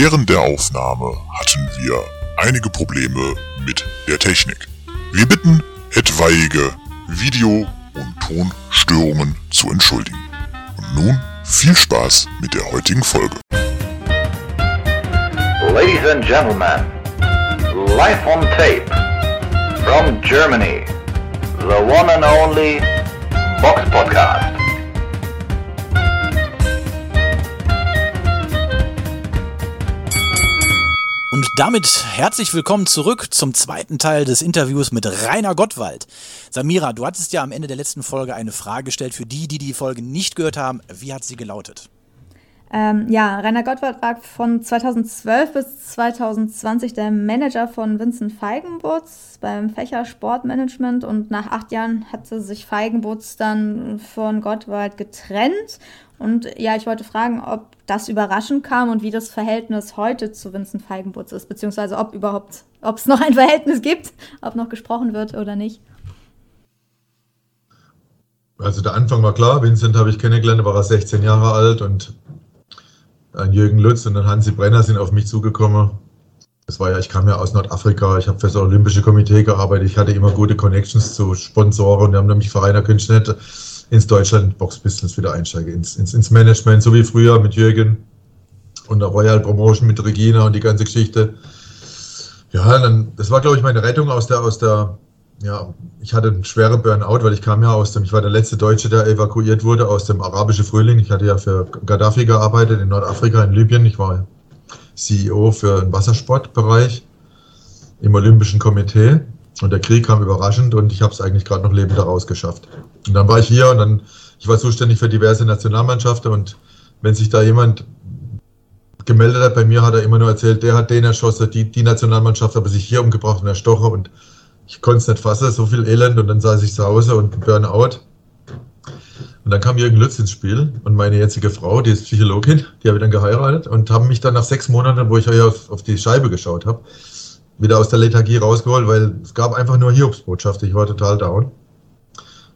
Während der Aufnahme hatten wir einige Probleme mit der Technik. Wir bitten, etwaige Video- und Tonstörungen zu entschuldigen. Und nun viel Spaß mit der heutigen Folge. Ladies and gentlemen, live on tape from Germany, the one and only Box Podcast. Damit herzlich willkommen zurück zum zweiten Teil des Interviews mit Rainer Gottwald. Samira, du hattest ja am Ende der letzten Folge eine Frage gestellt für die, die die Folge nicht gehört haben. Wie hat sie gelautet? Ähm, ja, Rainer Gottwald war von 2012 bis 2020 der Manager von Vincent Feigenbutz beim Fächer Sportmanagement und nach acht Jahren hatte sich Feigenbutz dann von Gottwald getrennt. Und ja, ich wollte fragen, ob das überraschend kam und wie das Verhältnis heute zu Vincent Feigenbutz ist, beziehungsweise ob überhaupt, ob es noch ein Verhältnis gibt, ob noch gesprochen wird oder nicht. Also der Anfang war klar, Vincent habe ich kennengelernt, war er 16 Jahre alt und ein Jürgen Lutz und ein Hansi Brenner sind auf mich zugekommen. Das war ja, ich kam ja aus Nordafrika, ich habe für das Olympische Komitee gearbeitet, ich hatte immer gute Connections zu Sponsoren und die haben nämlich Vereine können nicht ins Deutschland Box-Business wieder einsteigen, ins, ins, ins, Management, so wie früher mit Jürgen und der Royal Promotion mit Regina und die ganze Geschichte. Ja, dann, das war, glaube ich, meine Rettung aus der, aus der, ja, ich hatte einen schweren Burnout, weil ich kam ja aus dem, ich war der letzte Deutsche, der evakuiert wurde aus dem arabischen Frühling. Ich hatte ja für Gaddafi gearbeitet in Nordafrika, in Libyen. Ich war CEO für den Wassersportbereich im Olympischen Komitee. Und der Krieg kam überraschend und ich habe es eigentlich gerade noch lebend daraus geschafft. Und dann war ich hier und dann, ich war zuständig für diverse Nationalmannschaften und wenn sich da jemand gemeldet hat bei mir, hat er immer nur erzählt, der hat den erschossen, die, die Nationalmannschaft hat sich hier umgebracht und erstochen und ich konnte es nicht fassen, so viel Elend und dann saß ich zu Hause und Burnout. Und dann kam Jürgen Lütz ins Spiel und meine jetzige Frau, die ist Psychologin, die habe ich dann geheiratet und haben mich dann nach sechs Monaten, wo ich auf, auf die Scheibe geschaut habe, wieder aus der Lethargie rausgeholt, weil es gab einfach nur Hiobsbotschaft. Ich war total down.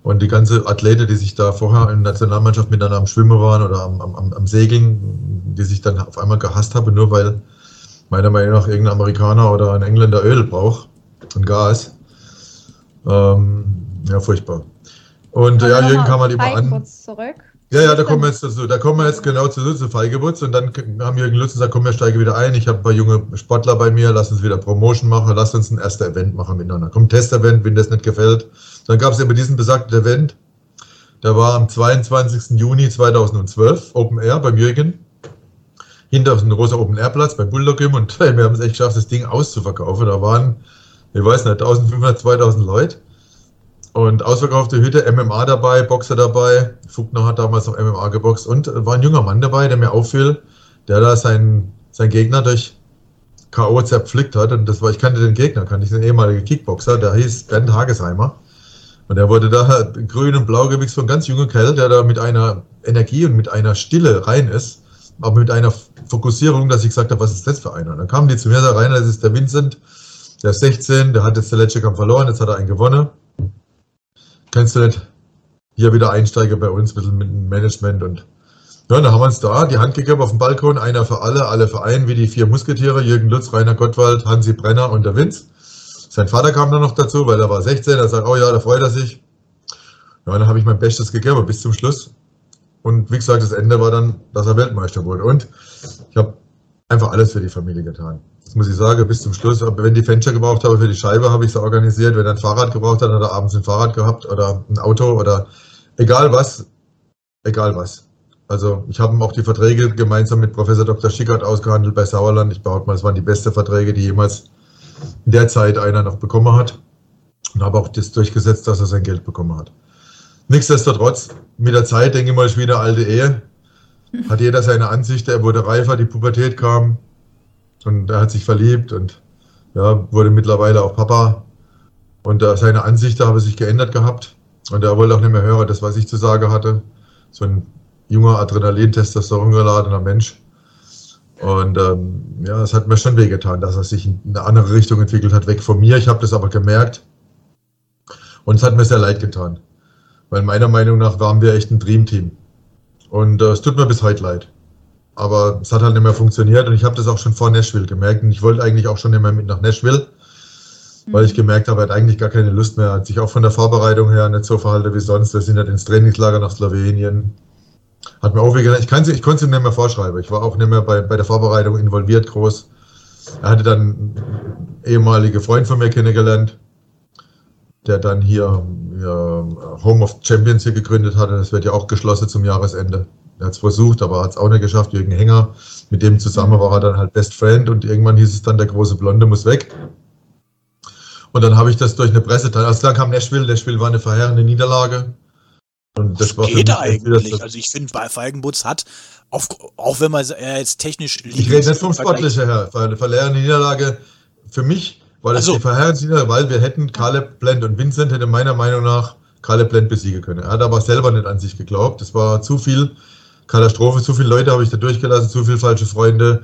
Und die ganze Athlete, die sich da vorher in der Nationalmannschaft miteinander am Schwimmen waren oder am, am, am Segeln, die sich dann auf einmal gehasst haben, nur weil meiner Meinung nach irgendein Amerikaner oder ein Engländer Öl braucht und Gas. Ähm, ja, furchtbar. Und ja, Jürgen kam halt immer an. Zurück. Ja, ja, da kommen wir jetzt dazu. Da kommen wir jetzt genau zu, zu Feigebutz und dann haben Jürgen Lutz gesagt, komm, wir steigen wieder ein. Ich habe ein paar junge Sportler bei mir, lass uns wieder Promotion machen, lass uns ein erster Event machen miteinander. Komm, Test-Event, wenn das nicht gefällt. Dann gab es eben diesen besagten Event. Der war am 22. Juni 2012, Open Air beim Jürgen. Hinter dem rosa Open Air Platz bei Bulldog Gym und wir haben es echt geschafft, das Ding auszuverkaufen. Da waren, ich weiß nicht, 1500, 2000 Leute. Und ausverkaufte Hütte, MMA dabei, Boxer dabei. Fugner hat damals noch MMA geboxt und war ein junger Mann dabei, der mir auffiel, der da seinen, seinen Gegner durch K.O. zerpflückt hat. Und das war, ich kannte den Gegner, kannte ich den ehemaligen Kickboxer, der hieß Bernd Hagesheimer. Und er wurde da grün und blau gewichst von ganz jungen Kerl, der da mit einer Energie und mit einer Stille rein ist, aber mit einer Fokussierung, dass ich gesagt habe, was ist das für einer? Und dann kamen die zu mir da rein, das ist der Vincent, der ist 16, der hat jetzt der letzte Kampf verloren, jetzt hat er einen gewonnen kannst du nicht hier wieder einsteigen bei uns, ein bisschen mit dem Management und ja, dann haben wir uns da die Hand gegeben auf dem Balkon, einer für alle, alle für einen, wie die vier Musketiere, Jürgen Lutz, Rainer Gottwald, Hansi Brenner und der Vince. Sein Vater kam dann noch dazu, weil er war 16, er sagt, oh ja, da freut er sich. Ja, dann habe ich mein Bestes gegeben bis zum Schluss. Und wie gesagt, das Ende war dann, dass er Weltmeister wurde. Und ich habe einfach alles für die Familie getan. Das muss ich sagen, bis zum Schluss. Wenn die Fenster gebraucht habe für die Scheibe, habe ich sie organisiert. Wenn er ein Fahrrad gebraucht hat, hat er abends ein Fahrrad gehabt oder ein Auto oder egal was. Egal was. Also ich habe auch die Verträge gemeinsam mit Professor Dr. Schickert ausgehandelt bei Sauerland. Ich behaupte mal, es waren die besten Verträge, die jemals in der Zeit einer noch bekommen hat. Und habe auch das durchgesetzt, dass er sein Geld bekommen hat. Nichtsdestotrotz, mit der Zeit, denke ich mal, ist wieder alte Ehe. Hat jeder seine Ansicht, er wurde reifer, die Pubertät kam, und er hat sich verliebt und ja, wurde mittlerweile auch Papa. Und äh, seine Ansichten haben sich geändert gehabt. Und er wollte auch nicht mehr hören, das, was ich zu sagen hatte. So ein junger, Adrenalin-Testosteron-geladener Mensch. Und ähm, ja, es hat mir schon wehgetan, dass er sich in eine andere Richtung entwickelt hat, weg von mir. Ich habe das aber gemerkt. Und es hat mir sehr leid getan. Weil meiner Meinung nach waren wir echt ein Dreamteam. Und äh, es tut mir bis heute leid. Aber es hat halt nicht mehr funktioniert und ich habe das auch schon vor Nashville gemerkt und ich wollte eigentlich auch schon nicht mehr mit nach Nashville, weil ich gemerkt habe, er hat eigentlich gar keine Lust mehr, hat sich auch von der Vorbereitung her nicht so verhalten wie sonst. Wir sind halt ins Trainingslager nach Slowenien. Hat mir auch weh ich, ich konnte es ihm nicht mehr vorschreiben. Ich war auch nicht mehr bei, bei der Vorbereitung involviert groß. Er hatte dann einen ehemaligen Freund von mir kennengelernt, der dann hier, hier Home of Champions hier gegründet hatte. Das wird ja auch geschlossen zum Jahresende. Er hat es versucht, aber hat es auch nicht geschafft. Jürgen Hänger, mit dem zusammen war er dann halt Best Friend und irgendwann hieß es dann, der große Blonde muss weg. Und dann habe ich das durch eine Presseteil. Also dann kam Nashville. Nashville war eine verheerende Niederlage. Und das, das war geht eigentlich. Also ich finde, bei Feigenbutz hat, auf, auch wenn man jetzt technisch liegt. Ich rede nicht vom Sportlichen her. Verheerende Niederlage für mich war das also, die verheerende Niederlage, weil wir hätten Caleb Blend und Vincent hätte meiner Meinung nach Caleb Blend besiegen können. Er hat aber selber nicht an sich geglaubt. Das war zu viel Katastrophe. Zu viele Leute habe ich da durchgelassen, zu viele falsche Freunde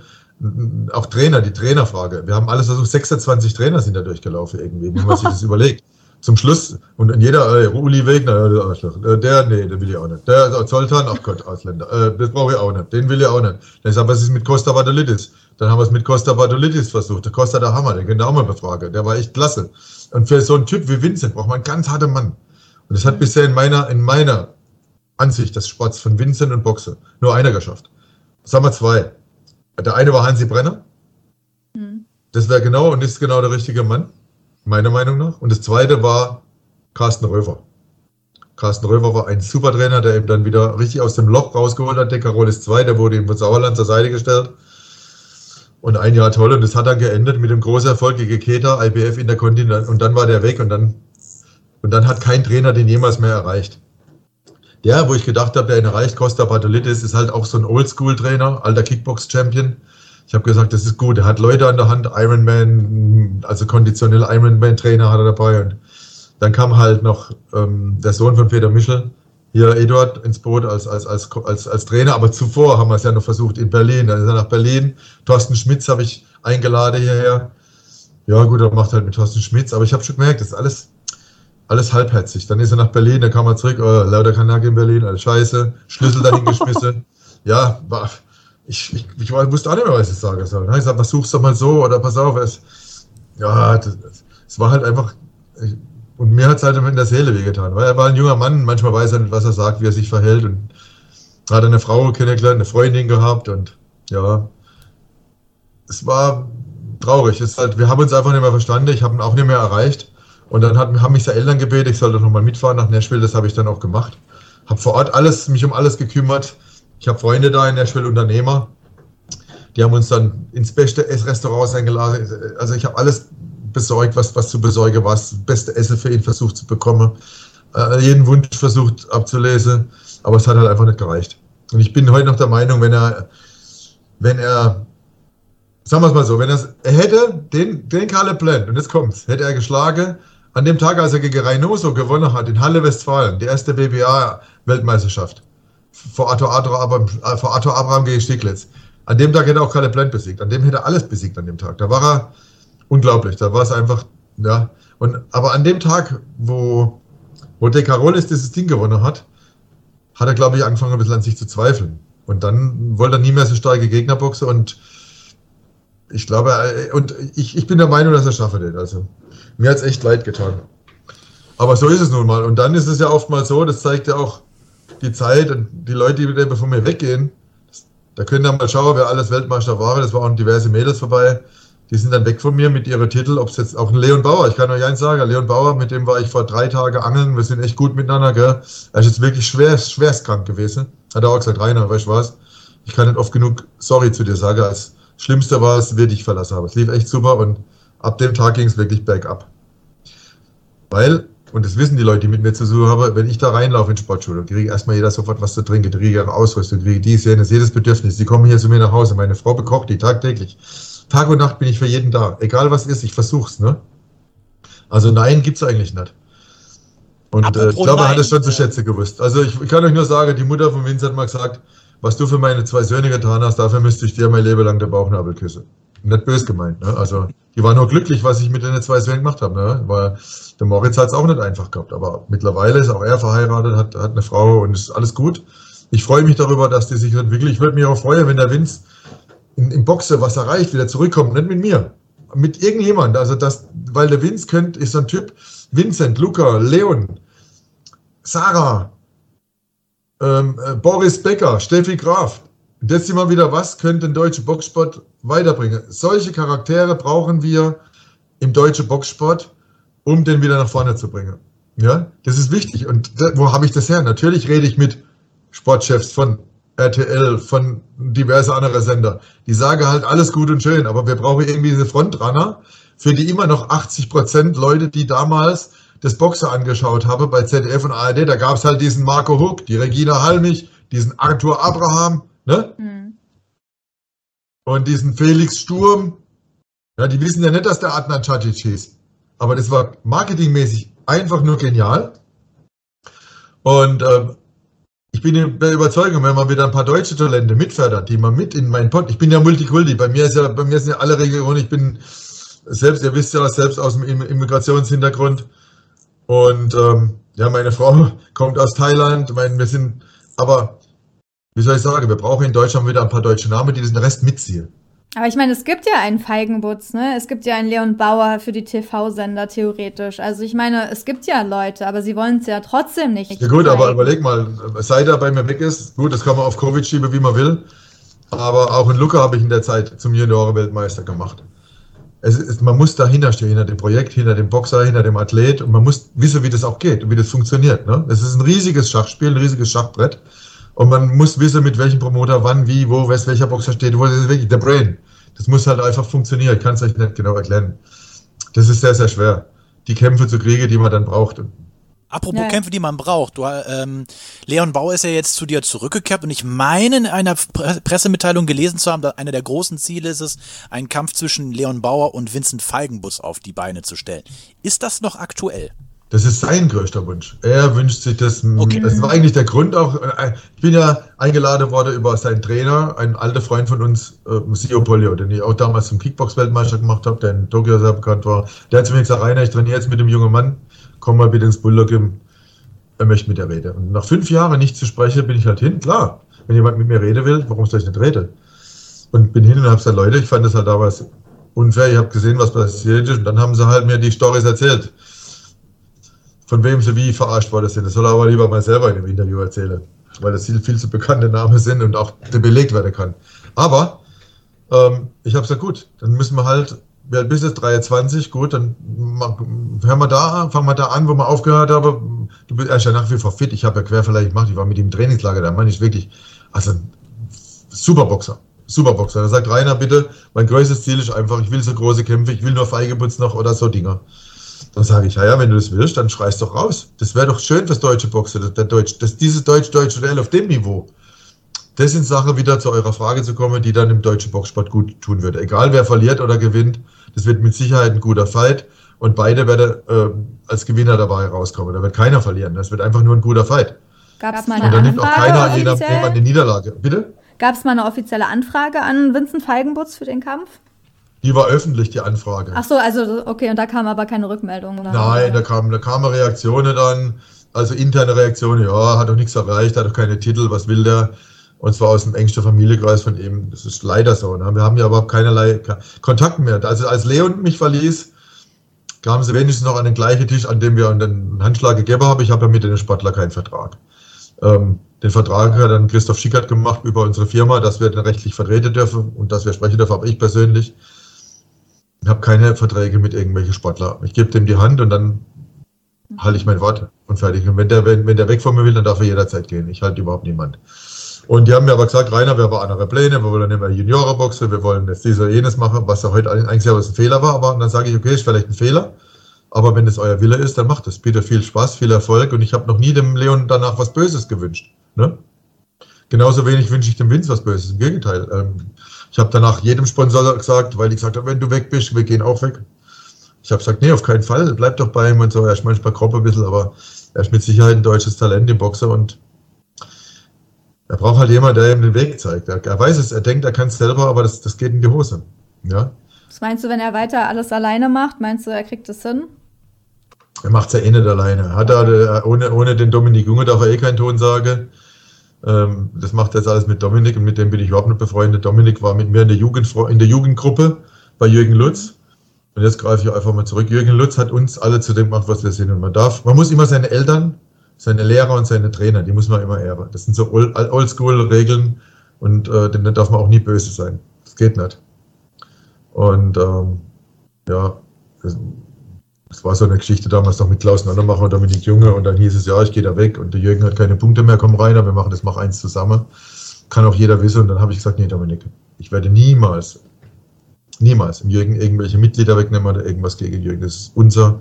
auch Trainer, die Trainerfrage. Wir haben alles versucht, 26 Trainer sind da durchgelaufen irgendwie, wenn man sich das überlegt. Zum Schluss, und in jeder, äh, Uli Wegner, äh, der, nee, den will ich auch nicht. Der Zoltan, ach Gott, Ausländer, äh, das brauche ich auch nicht, den will ich auch nicht. Dann aber, was ist mit Costa Bartolitis? Dann haben wir es mit Costa Bartolitis versucht. Der Costa der Hammer, den könnt ihr auch mal befragen. Der war echt klasse. Und für so einen Typ wie Vincent braucht man einen ganz harten Mann. Und das hat bisher in meiner, in meiner Ansicht des Sports von Vincent und Boxe nur einer geschafft. Sagen wir zwei. Der eine war Hansi Brenner. Mhm. Das wäre genau und ist genau der richtige Mann, meiner Meinung nach. Und das zweite war Carsten Röver. Carsten Röver war ein super Trainer, der ihm dann wieder richtig aus dem Loch rausgeholt hat. Der Carol ist zwei, der wurde ihm von Sauerland zur Seite gestellt. Und ein Jahr toll. Und das hat dann geendet mit dem großen Erfolg gegen Keta, IBF in der Kontinent. Und dann war der weg und dann, und dann hat kein Trainer den jemals mehr erreicht. Der, wo ich gedacht habe, der ihn erreicht, Costa Bartolitis, ist halt auch so ein Oldschool-Trainer, alter Kickbox-Champion. Ich habe gesagt, das ist gut. Er hat Leute an der Hand, Ironman, also konditionell Ironman-Trainer hat er dabei. Und dann kam halt noch ähm, der Sohn von Peter Michel, hier Eduard, ins Boot als, als, als, als, als Trainer. Aber zuvor haben wir es ja noch versucht in Berlin. Dann ist er nach Berlin. Thorsten Schmitz habe ich eingeladen hierher. Ja, gut, er macht halt mit Thorsten Schmitz. Aber ich habe schon gemerkt, das ist alles alles halbherzig. Dann ist er nach Berlin, dann kam er zurück, oh, lauter Kanake in Berlin, alles scheiße, Schlüssel dahin geschmissen. ja, war, ich, ich, ich wusste auch nicht mehr, was ich sagen soll. Habe ich gesagt, versuch's doch mal so oder pass auf, es, ja, es war halt einfach, ich, und mir hat es halt in der Seele wehgetan, weil er war ein junger Mann, manchmal weiß er nicht, was er sagt, wie er sich verhält und hat eine Frau kennengelernt, eine Freundin gehabt und ja, es war traurig. Es halt, wir haben uns einfach nicht mehr verstanden, ich habe ihn auch nicht mehr erreicht. Und dann hat, haben mich seine Eltern gebeten, ich sollte nochmal mitfahren nach Nashville. Das habe ich dann auch gemacht. Habe vor Ort alles, mich um alles gekümmert. Ich habe Freunde da in Nashville, Unternehmer. Die haben uns dann ins beste Essrestaurant eingeladen. Also ich habe alles besorgt, was, was zu besorgen war. Das beste Essen für ihn versucht zu bekommen. Äh, jeden Wunsch versucht abzulesen. Aber es hat halt einfach nicht gereicht. Und ich bin heute noch der Meinung, wenn er, wenn er sagen wir es mal so, wenn er, hätte den, den Kalle Plant, und jetzt kommt's, hätte er geschlagen, an dem Tag, als er gegen Reynoso gewonnen hat, in Halle Westfalen, die erste BBA-Weltmeisterschaft, Abraham, äh, vor Arthur Abraham gegen Stieglitz, an dem Tag hätte er auch Kalle Plant besiegt. An dem hätte er alles besiegt an dem Tag. Da war er unglaublich. Da war es einfach, ja. Und, aber an dem Tag, wo, wo De Carolis dieses Ding gewonnen hat, hat er, glaube ich, angefangen, ein bisschen an sich zu zweifeln. Und dann wollte er nie mehr so starke Gegner boxen und ich glaube, äh, und ich, ich bin der Meinung, dass er schaffen wird. Also mir hat es echt leid getan. Aber so ist es nun mal. Und dann ist es ja oftmals so, das zeigt ja auch die Zeit und die Leute, die von mir weggehen, da können dann mal schauen, wer alles Weltmeister war. Das waren diverse Mädels vorbei. Die sind dann weg von mir mit ihren Titeln, ob es jetzt auch ein Leon Bauer, ich kann euch eins sagen, Leon Bauer, mit dem war ich vor drei Tagen angeln, wir sind echt gut miteinander, gell? Er ist jetzt wirklich schwer, krank gewesen. Hat er auch gesagt, Rainer, weißt du was? Ich kann nicht oft genug sorry zu dir sagen, als Schlimmste war es, wir dich verlassen haben. Es lief echt super und ab dem Tag ging es wirklich bergab. Weil, und das wissen die Leute, die mit mir zu suchen haben, wenn ich da reinlaufe in Sportschule, kriege erstmal jeder sofort was zu trinken, kriege ihre Ausrüstung, kriege dies, jenes, jedes Bedürfnis. Die kommen hier zu mir nach Hause. Meine Frau bekocht die tagtäglich. Tag und Nacht bin ich für jeden da. Egal was ist, ich versuch's, ne? Also nein, gibt's eigentlich nicht. Und äh, ich glaube, er hat es schon zu schätzen gewusst. Also ich, ich, kann euch nur sagen, die Mutter von Vincent hat mal gesagt, was du für meine zwei Söhne getan hast, dafür müsste ich dir mein Leben lang den Bauchnabel küssen. Nicht böse gemeint, ne? Also, die war nur glücklich, was ich mit den zwei Söhnen gemacht habe, ne? Weil der Moritz hat es auch nicht einfach gehabt. Aber mittlerweile ist auch er verheiratet, hat, hat eine Frau und ist alles gut. ich freue mich darüber, dass die sich entwickeln. Ich würde mich auch freuen, wenn der Vince in, im Boxer was erreicht, wieder zurückkommt, nicht mit mir, mit irgendjemand. Also das, weil der Vince könnte, ist so ein Typ, Vincent, Luca, Leon, Sarah, ähm, äh, Boris Becker, Steffi Graf. Und jetzt immer wieder, was könnte den deutschen Boxsport weiterbringen? Solche Charaktere brauchen wir im deutschen Boxsport, um den wieder nach vorne zu bringen. Ja, das ist wichtig. Und da, wo habe ich das her? Natürlich rede ich mit Sportchefs von RTL, von diverse andere Sender. Die sagen halt alles gut und schön, aber wir brauchen irgendwie diese Frontrunner, für die immer noch 80 Prozent Leute, die damals das Boxer angeschaut haben bei ZDF und ARD, da gab es halt diesen Marco Huck, die Regina Halmich, diesen Arthur Abraham, ne? Mhm. Und diesen Felix Sturm. Ja, die wissen ja nicht, dass der Adnan Cacic hieß. Aber das war marketingmäßig einfach nur genial. Und ähm, ich bin der Überzeugung, wenn man wieder ein paar deutsche Talente mitfördert, die man mit in meinen Pod, ich bin ja Multikulti, bei mir ist ja, bei mir sind ja alle Regionen, ich bin selbst, ihr wisst ja selbst aus dem Immigrationshintergrund und ähm, ja, meine Frau kommt aus Thailand, mein, wir sind, aber wie soll ich sagen, wir brauchen in Deutschland wieder ein paar deutsche Namen, die den Rest mitziehen. Aber ich meine, es gibt ja einen Feigenbutz, ne? Es gibt ja einen Leon Bauer für die TV-Sender theoretisch. Also ich meine, es gibt ja Leute, aber sie wollen es ja trotzdem nicht. Ja gut, zeigen. aber überleg mal, seit er bei mir weg ist, gut, das kann man auf Covid schieben, wie man will. Aber auch in Luca habe ich in der Zeit zum Junioren-Weltmeister gemacht. Es ist, man muss dahinter stehen, hinter dem Projekt, hinter dem Boxer, hinter dem Athlet und man muss wissen, wie das auch geht und wie das funktioniert. Ne? Es ist ein riesiges Schachspiel, ein riesiges Schachbrett. Und man muss wissen, mit welchem Promoter, wann, wie, wo, welcher Boxer steht, wo, das ist wirklich der Brain. Das muss halt einfach funktionieren. Ich kann es euch nicht genau erklären. Das ist sehr, sehr schwer. Die Kämpfe zu kriegen, die man dann braucht. Apropos ja. Kämpfe, die man braucht. Du, ähm, Leon Bauer ist ja jetzt zu dir zurückgekehrt und ich meine in einer Pressemitteilung gelesen zu haben, dass einer der großen Ziele ist es, einen Kampf zwischen Leon Bauer und Vincent Feigenbus auf die Beine zu stellen. Ist das noch aktuell? Das ist sein größter Wunsch. Er wünscht sich das. Okay. Das war eigentlich der Grund auch. Äh, ich bin ja eingeladen worden über seinen Trainer, ein alter Freund von uns, äh, Sio Polio, den ich auch damals zum Kickbox-Weltmeister gemacht habe, der in Tokio sehr bekannt war. Der hat zu mir gesagt, Rainer, ich trainiere jetzt mit dem jungen Mann, komm mal bitte ins Bulldog, er möchte mit dir reden. Und nach fünf Jahren nicht zu sprechen, bin ich halt hin. Klar, wenn jemand mit mir reden will, warum soll ich nicht reden? Und bin hin und habe gesagt, Leute, ich fand das halt damals unfair, ich habe gesehen, was passiert ist. Und dann haben sie halt mir die Stories erzählt von wem sie wie verarscht worden sind. Das soll er aber lieber mal selber in dem Interview erzählen, weil das viel, viel zu bekannte Namen sind und auch belegt werden kann. Aber ähm, ich habe gesagt, gut, dann müssen wir halt, wer bis jetzt 23, gut, dann hören wir da, fangen wir da an, wo wir aufgehört haben. Du bist ja nach wie vor fit. Ich habe ja Querverleih gemacht, ich war mit ihm im Trainingslager, der Mann ist wirklich, also super Boxer. Super Boxer. Da sagt Rainer, bitte, mein größtes Ziel ist einfach, ich will so große Kämpfe, ich will nur Feigebutz noch oder so Dinger. Dann sage ich, ja, ja, wenn du das willst, dann schreist doch raus. Das wäre doch schön fürs deutsche Boxen, der Deutsch, das, dieses deutsch-deutsche Duell auf dem Niveau. Das sind Sachen, wieder zu eurer Frage zu kommen, die dann im deutschen Boxsport gut tun würde. Egal wer verliert oder gewinnt, das wird mit Sicherheit ein guter Fight und beide werden äh, als Gewinner dabei rauskommen. Da wird keiner verlieren. Das wird einfach nur ein guter Fight. Gab es mal eine Und dann nimmt auch keiner an die Niederlage. Bitte? Gab es mal eine offizielle Anfrage an Vincent Feigenbutz für den Kampf? Die war öffentlich, die Anfrage. Ach so, also okay, und da kam aber keine Rückmeldung, oder? Nein, da kamen da kam Reaktionen dann, also interne Reaktionen, ja, hat doch nichts erreicht, hat doch keine Titel, was will der? Und zwar aus dem engsten Familienkreis von ihm. Das ist leider so. Ne? Wir haben ja überhaupt keinerlei Kontakt mehr. Also als Leon mich verließ, kamen sie wenigstens noch an den gleichen Tisch, an dem wir einen Handschlag gegeben haben. Ich habe ja mit den Sportler keinen Vertrag. Ähm, den Vertrag hat dann Christoph Schickert gemacht über unsere Firma, dass wir den rechtlich vertreten dürfen und dass wir sprechen dürfen, aber ich persönlich ich habe keine Verträge mit irgendwelchen Sportlern. Ich gebe dem die Hand und dann halte ich mein Wort und fertig. Und wenn der, wenn, wenn der weg von mir will, dann darf er jederzeit gehen. Ich halte überhaupt niemand. Und die haben mir aber gesagt, Rainer, wir haben andere Pläne, wir wollen nicht mehr Juniorenboxen, wir wollen jetzt dies oder jenes machen, was ja heute eigentlich ja ein Fehler war, aber dann sage ich, okay, ist vielleicht ein Fehler, aber wenn es euer Wille ist, dann macht es. Bitte viel Spaß, viel Erfolg und ich habe noch nie dem Leon danach was Böses gewünscht. Ne? Genauso wenig wünsche ich dem Vince was Böses, im Gegenteil. Ähm, ich habe danach jedem Sponsor gesagt, weil die gesagt haben, wenn du weg bist, wir gehen auch weg. Ich habe gesagt, nee, auf keinen Fall, bleib doch bei ihm und so. Er ist manchmal grob ein bisschen, aber er ist mit Sicherheit ein deutsches Talent im Boxer und er braucht halt jemanden, der ihm den Weg zeigt. Er, er weiß es, er denkt, er kann es selber, aber das, das geht in die Hose. Ja? Was meinst du, wenn er weiter alles alleine macht? Meinst du, er kriegt es hin? Er macht es ja eh nicht alleine. Hat er, ohne, ohne den Dominik Junge darf er eh keinen Ton sagen. Ähm, das macht jetzt alles mit Dominik und mit dem bin ich überhaupt nicht befreundet. Dominik war mit mir in der, Jugend, in der Jugendgruppe bei Jürgen Lutz. Und jetzt greife ich einfach mal zurück. Jürgen Lutz hat uns alle zu dem gemacht, was wir sind. Und man darf, man muss immer seine Eltern, seine Lehrer und seine Trainer, die muss man immer ehren. Das sind so Oldschool-Regeln und äh, denen darf man auch nie böse sein. Das geht nicht. Und ähm, ja, das war so eine Geschichte damals noch mit Klaus Nannermacher und Dominik Junge und dann hieß es, ja, ich gehe da weg und der Jürgen hat keine Punkte mehr, komm rein, wir machen das mach eins zusammen. Kann auch jeder wissen und dann habe ich gesagt, nee, Dominik, ich werde niemals, niemals im Jürgen irgendwelche Mitglieder wegnehmen oder irgendwas gegen Jürgen. Das ist unser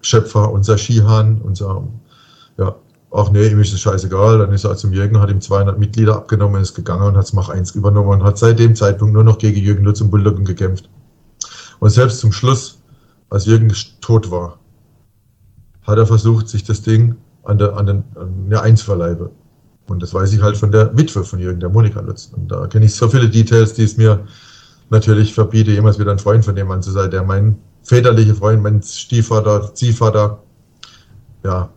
Schöpfer, unser Skihahn, unser, ja, ach nee, ihm ist es scheißegal. Dann ist er zum Jürgen, hat ihm 200 Mitglieder abgenommen, ist gegangen und hat es Mach eins übernommen und hat seit dem Zeitpunkt nur noch gegen Jürgen Lutz und Bulldoggen gekämpft. Und selbst zum Schluss als Jürgen tot war, hat er versucht, sich das Ding an der, an den, an der Eins verleibe. Und das weiß ich halt von der Witwe von Jürgen, der Monika Lutz. Und da kenne ich so viele Details, die es mir natürlich verbiete, jemals wieder ein Freund von dem Mann zu sein, der mein väterlicher Freund, mein Stiefvater, Ziehvater, ja,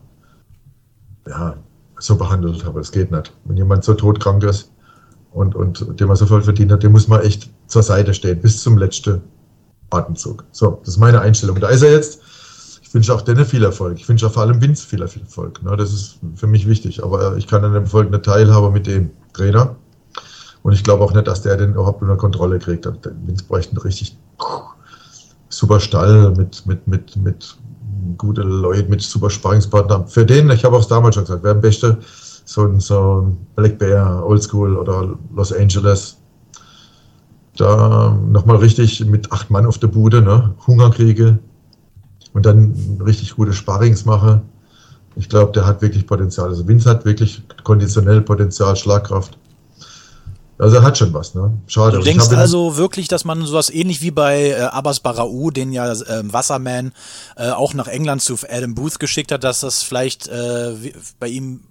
ja, so behandelt habe. Das geht nicht. Wenn jemand so todkrank ist und, und dem er so viel verdient hat, dem muss man echt zur Seite stehen, bis zum letzten Atemzug. So, das ist meine Einstellung. Da ist er jetzt. Ich wünsche auch denen viel Erfolg. Ich wünsche auch vor allem Vince viel, Erfolg. Das ist für mich wichtig. Aber ich kann an dem Erfolg nicht teilhaben mit dem Trainer. Und ich glaube auch nicht, dass der den überhaupt unter Kontrolle kriegt. Vince bräuchte einen richtig super Stall mit, mit, mit, mit gute Leute, mit super Sparringspartnern. Für den, ich habe auch damals schon gesagt, wer am besten so ein, so ein Black Bear, Oldschool oder Los Angeles da nochmal richtig mit acht Mann auf der Bude, ne? Hunger kriege und dann richtig gute Sparrings mache. Ich glaube, der hat wirklich Potenzial. Also Vince hat wirklich konditionell Potenzial, Schlagkraft. Also er hat schon was, ne? Schade. Du denkst also wirklich, dass man sowas ähnlich wie bei äh, Abbas Barau, den ja äh, Wasserman äh, auch nach England zu Adam Booth geschickt hat, dass das vielleicht äh, bei ihm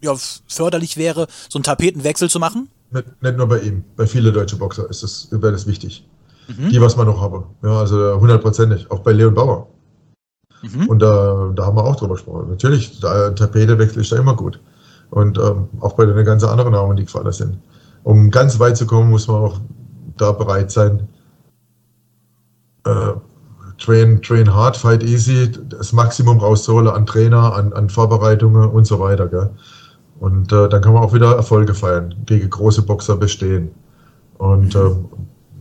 ja, förderlich wäre, so einen Tapetenwechsel zu machen? Nicht, nicht, nur bei ihm, bei vielen deutschen Boxer ist das, wäre das wichtig. Mhm. Die, was man noch habe. Ja, also hundertprozentig. Auch bei Leon Bauer. Mhm. Und da, da haben wir auch drüber gesprochen. Natürlich, der Tapetewechsel ist da immer gut. Und ähm, auch bei den ganzen anderen Namen, die gefallen sind. Um ganz weit zu kommen, muss man auch da bereit sein. Äh, train, train hard, fight easy, das Maximum rauszuholen an Trainer, an, an Vorbereitungen und so weiter. Gell? Und äh, dann kann man auch wieder Erfolge feiern, gegen große Boxer bestehen. Und äh,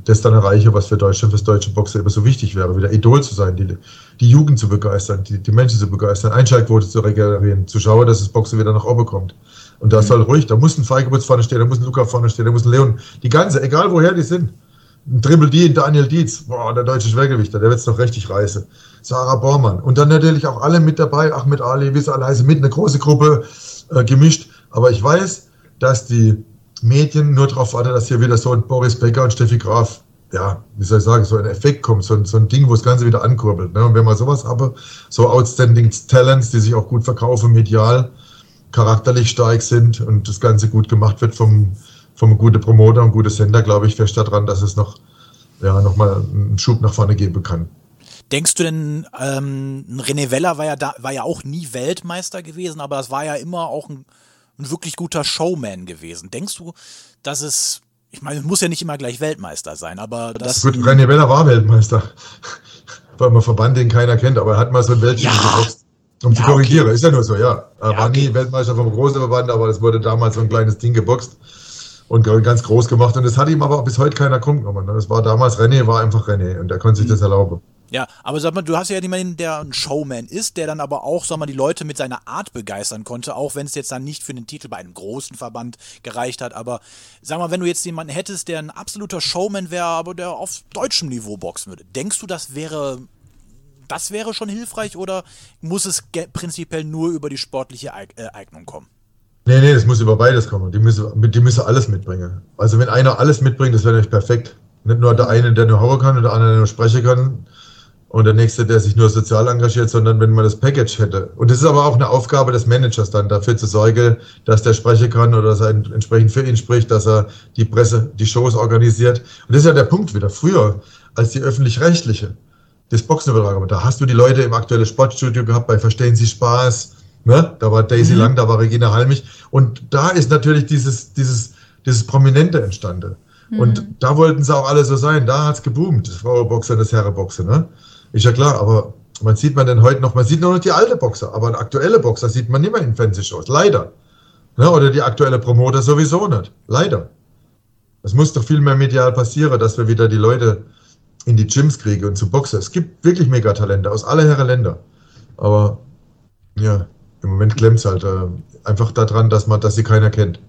das dann erreichen, was für Deutschland, fürs deutsche Boxer immer so wichtig wäre, wieder Idol zu sein, die, die Jugend zu begeistern, die, die Menschen zu begeistern, Einschaltquote zu regenerieren, zu schauen, dass das Boxen wieder nach oben kommt. Und da mhm. soll ruhig, da muss ein Feigebutz vorne stehen, da muss ein Luca vorne stehen, da muss ein Leon, die ganze, egal woher die sind. Ein Triple D, Daniel Dietz, boah, der deutsche Schwergewichter, der wird es noch richtig reißen. Sarah Bormann. Und dann natürlich auch alle mit dabei, Ahmed Ali, wie es alle heißen, mit, eine große Gruppe, äh, gemischt. Aber ich weiß, dass die Medien nur darauf warten, dass hier wieder so ein Boris Becker und Steffi Graf, ja, wie soll ich sagen, so ein Effekt kommt, so ein, so ein Ding, wo das Ganze wieder ankurbelt. Ne? Und wenn man sowas habe, so Outstanding Talents, die sich auch gut verkaufen, medial, charakterlich stark sind und das Ganze gut gemacht wird vom, vom guten Promoter und guten Sender, glaube ich fest daran, dass es noch, ja, noch mal einen Schub nach vorne geben kann. Denkst du denn, ähm, René Weller war ja, da, war ja auch nie Weltmeister gewesen, aber es war ja immer auch ein, ein wirklich guter Showman gewesen. Denkst du, dass es, ich meine, es muss ja nicht immer gleich Weltmeister sein, aber das. Gut, René Weller war Weltmeister. War immer Verband, den keiner kennt, aber er hat mal so ein Welttitel ja. geboxt. Um ja, zu korrigieren, okay. ist ja nur so, ja. Er ja, war okay. nie Weltmeister vom großen Verband, aber es wurde damals so ein kleines Ding geboxt und ganz groß gemacht. Und das hat ihm aber bis heute keiner krumm genommen. Das war damals René, war einfach René und er konnte sich mhm. das erlauben. Ja, aber sag mal, du hast ja jemanden, der ein Showman ist, der dann aber auch, sag mal, die Leute mit seiner Art begeistern konnte, auch wenn es jetzt dann nicht für den Titel bei einem großen Verband gereicht hat. Aber sag mal, wenn du jetzt jemanden hättest, der ein absoluter Showman wäre, aber der auf deutschem Niveau boxen würde, denkst du, das wäre das wäre schon hilfreich oder muss es prinzipiell nur über die sportliche äh, Eignung kommen? Nee, nee, das muss über beides kommen. Die müssen, die müssen alles mitbringen. Also wenn einer alles mitbringt, das wäre natürlich perfekt. Nicht nur der eine, der nur hauen kann, oder der andere, der nur sprechen kann, und der nächste, der sich nur sozial engagiert, sondern wenn man das Package hätte. Und das ist aber auch eine Aufgabe des Managers dann, dafür zu sorgen, dass der sprechen kann oder dass er entsprechend für ihn spricht, dass er die Presse, die Shows organisiert. Und das ist ja der Punkt wieder. Früher, als die öffentlich-rechtliche, das Boxen übertragen, da hast du die Leute im aktuellen Sportstudio gehabt, bei Verstehen Sie Spaß, Ne? Da war Daisy mhm. Lang, da war Regina Halmich. Und da ist natürlich dieses, dieses, dieses Prominente entstanden. Mhm. Und da wollten sie auch alle so sein. Da hat es geboomt, das Frauenboxer und das Herreboxer. Ne? Ist ja klar, aber man sieht man denn heute noch, man sieht nur noch die alte Boxer, aber aktuelle Boxer sieht man nicht mehr in Fernsehshows. Leider. Ne? Oder die aktuelle Promoter sowieso nicht. Leider. Es muss doch viel mehr medial passieren, dass wir wieder die Leute in die Gyms kriegen und zu Boxen. Es gibt wirklich Megatalente aus aller Herren Länder. Aber ja, im Moment klemmt es halt äh, einfach daran, dass man, dass sie keiner kennt.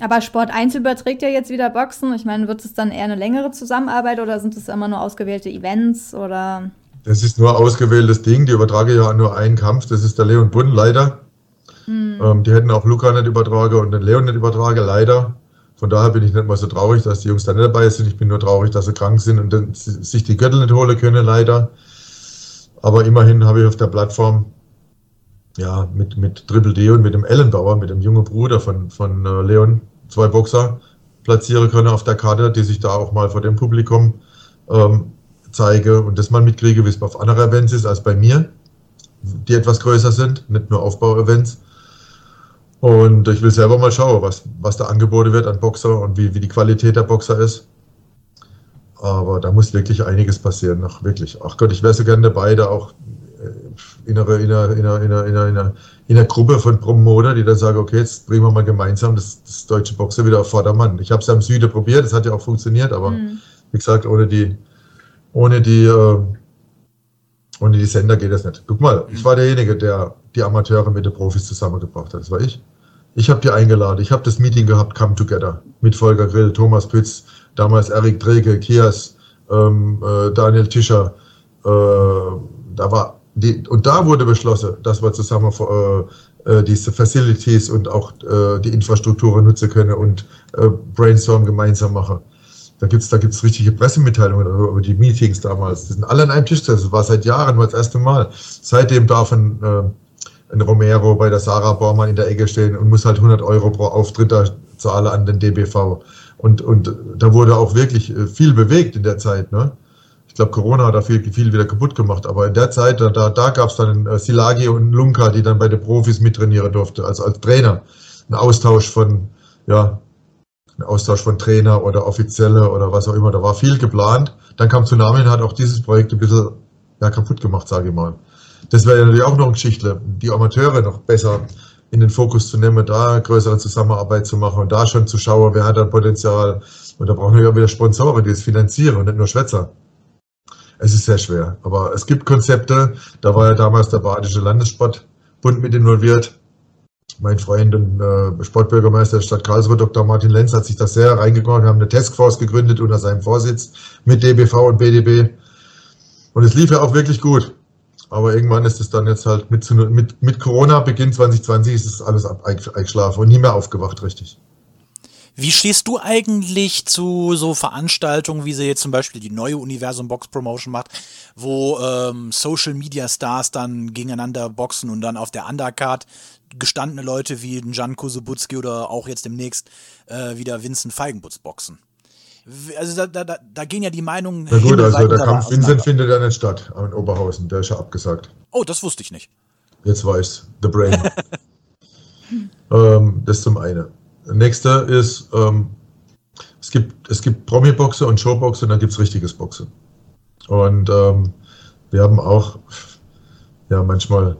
Aber Sport 1 überträgt ja jetzt wieder Boxen. Ich meine, wird es dann eher eine längere Zusammenarbeit oder sind es immer nur ausgewählte Events oder? Das ist nur ausgewähltes Ding. Die übertrage ja nur einen Kampf. Das ist der Leon Bunn, leider. Hm. Ähm, die hätten auch Luca nicht übertragen und den Leon nicht übertragen, leider. Von daher bin ich nicht mal so traurig, dass die Jungs da nicht dabei sind. Ich bin nur traurig, dass sie krank sind und sich die Gürtel nicht holen können, leider. Aber immerhin habe ich auf der Plattform ja, mit, mit Triple D und mit dem Ellenbauer, mit dem jungen Bruder von, von äh, Leon, zwei Boxer platzieren können auf der Karte, die sich da auch mal vor dem Publikum ähm, zeige und das mal mitkriege, wie es auf anderen Events ist als bei mir, die etwas größer sind, nicht nur Aufbau-Events. Und ich will selber mal schauen, was, was da angeboten wird an Boxer und wie, wie die Qualität der Boxer ist. Aber da muss wirklich einiges passieren, noch wirklich. Ach Gott, ich wäre so gerne dabei, da auch in einer, in einer, in einer, in einer, in einer, in einer Gruppe von Promoter, die dann sagen, okay, jetzt bringen wir mal gemeinsam das, das deutsche Boxen wieder auf Vordermann. Ich habe es ja im Süden probiert, das hat ja auch funktioniert, aber mhm. wie gesagt, ohne die, ohne die, äh, ohne die Sender geht das nicht. Guck mal, ich war derjenige, der die Amateure mit den Profis zusammengebracht hat. Das war ich. Ich habe die eingeladen. Ich habe das Meeting gehabt, Come Together, mit Volker Grill, Thomas Pütz, damals Erik Drege, Kias, ähm, äh, Daniel Tischer. Äh, da war die, und da wurde beschlossen, dass wir zusammen äh, äh, diese Facilities und auch äh, die Infrastruktur nutzen können und äh, Brainstorm gemeinsam machen. Da gibt es da gibt's richtige Pressemitteilungen über die Meetings damals. Die sind alle an einem Tisch. Das war seit Jahren nur das erste Mal. Seitdem darf ein, äh, ein Romero bei der Sarah Bormann in der Ecke stehen und muss halt 100 Euro pro Auftritt da zahlen an den DBV. Und, und da wurde auch wirklich äh, viel bewegt in der Zeit. Ne? Glaube, Corona hat da viel, viel wieder kaputt gemacht. Aber in der Zeit, da, da gab es dann äh, Silagi und Lunka, die dann bei den Profis mittrainieren durfte, also als Trainer. Ein Austausch von, ja, ein Austausch von Trainer oder Offizielle oder was auch immer. Da war viel geplant. Dann kam Tsunami und hat auch dieses Projekt ein bisschen ja, kaputt gemacht, sage ich mal. Das wäre natürlich auch noch eine Geschichte, die Amateure noch besser in den Fokus zu nehmen, da größere Zusammenarbeit zu machen und da schon zu schauen, wer hat da Potenzial. Und da brauchen wir ja wieder Sponsoren, die es finanzieren und nicht nur Schwätzer. Es ist sehr schwer. Aber es gibt Konzepte. Da war ja damals der Badische Landessportbund mit involviert. Mein Freund und äh, Sportbürgermeister der Stadt Karlsruhe, Dr. Martin Lenz, hat sich da sehr reingekommen. Wir haben eine Taskforce gegründet unter seinem Vorsitz mit DBV und BDB. Und es lief ja auch wirklich gut. Aber irgendwann ist es dann jetzt halt mit, mit, mit Corona, Beginn 2020, ist es alles eingeschlafen und nie mehr aufgewacht, richtig. Wie stehst du eigentlich zu so Veranstaltungen, wie sie jetzt zum Beispiel die neue Universum Box Promotion macht, wo ähm, Social Media Stars dann gegeneinander boxen und dann auf der Undercard gestandene Leute wie Jan Kusubutski oder auch jetzt demnächst äh, wieder Vincent Feigenbutz boxen? Also da, da, da gehen ja die Meinungen. Na gut, also der Kampf Vincent findet ja nicht statt in Oberhausen, der ist ja abgesagt. Oh, das wusste ich nicht. Jetzt weiß The Brain. ähm, das zum einen. Nächster ist, ähm, es gibt, es gibt Promi-Boxe und Showboxe und dann gibt es richtiges Boxe. Und ähm, wir haben auch, ja, manchmal,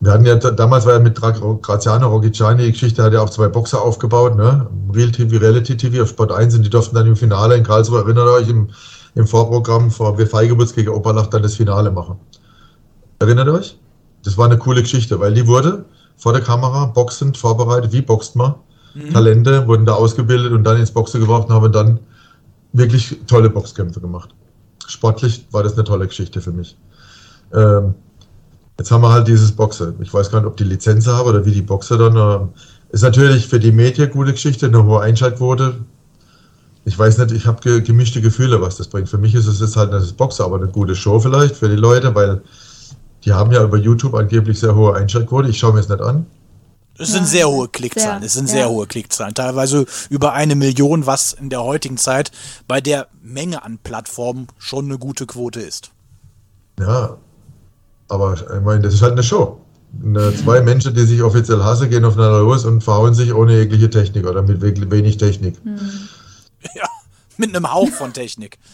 wir hatten ja, damals war ja mit Graziano Rogiciani, die Geschichte hat ja auch zwei Boxer aufgebaut, ne? Real TV, Reality TV auf Sport 1 und die durften dann im Finale in Karlsruhe, erinnert euch, im, im Vorprogramm vor Feigebutz gegen Oberlach dann das Finale machen. Erinnert euch? Das war eine coole Geschichte, weil die wurde vor der Kamera boxend vorbereitet, wie boxt man? Mhm. Talente, wurden da ausgebildet und dann ins Boxen gebracht und haben dann wirklich tolle Boxkämpfe gemacht. Sportlich war das eine tolle Geschichte für mich. Ähm, jetzt haben wir halt dieses Boxen. Ich weiß gar nicht, ob die Lizenz habe oder wie die Boxer dann. Äh, ist natürlich für die Medien gute Geschichte, eine hohe Einschaltquote. Ich weiß nicht, ich habe ge gemischte Gefühle, was das bringt. Für mich ist es jetzt halt das Boxer, aber eine gute Show vielleicht für die Leute, weil die haben ja über YouTube angeblich sehr hohe Einschaltquote. Ich schaue mir es nicht an. Es sind sehr hohe Klickzahlen. Sehr, es sind sehr hohe Klickzahlen. Teilweise über eine Million, was in der heutigen Zeit bei der Menge an Plattformen schon eine gute Quote ist. Ja. Aber ich meine, das ist halt eine Show. Eine, zwei Menschen, die sich offiziell hassen, gehen aufeinander los und verhauen sich ohne jegliche Technik oder mit wenig Technik. Ja, mit einem Hauch von Technik.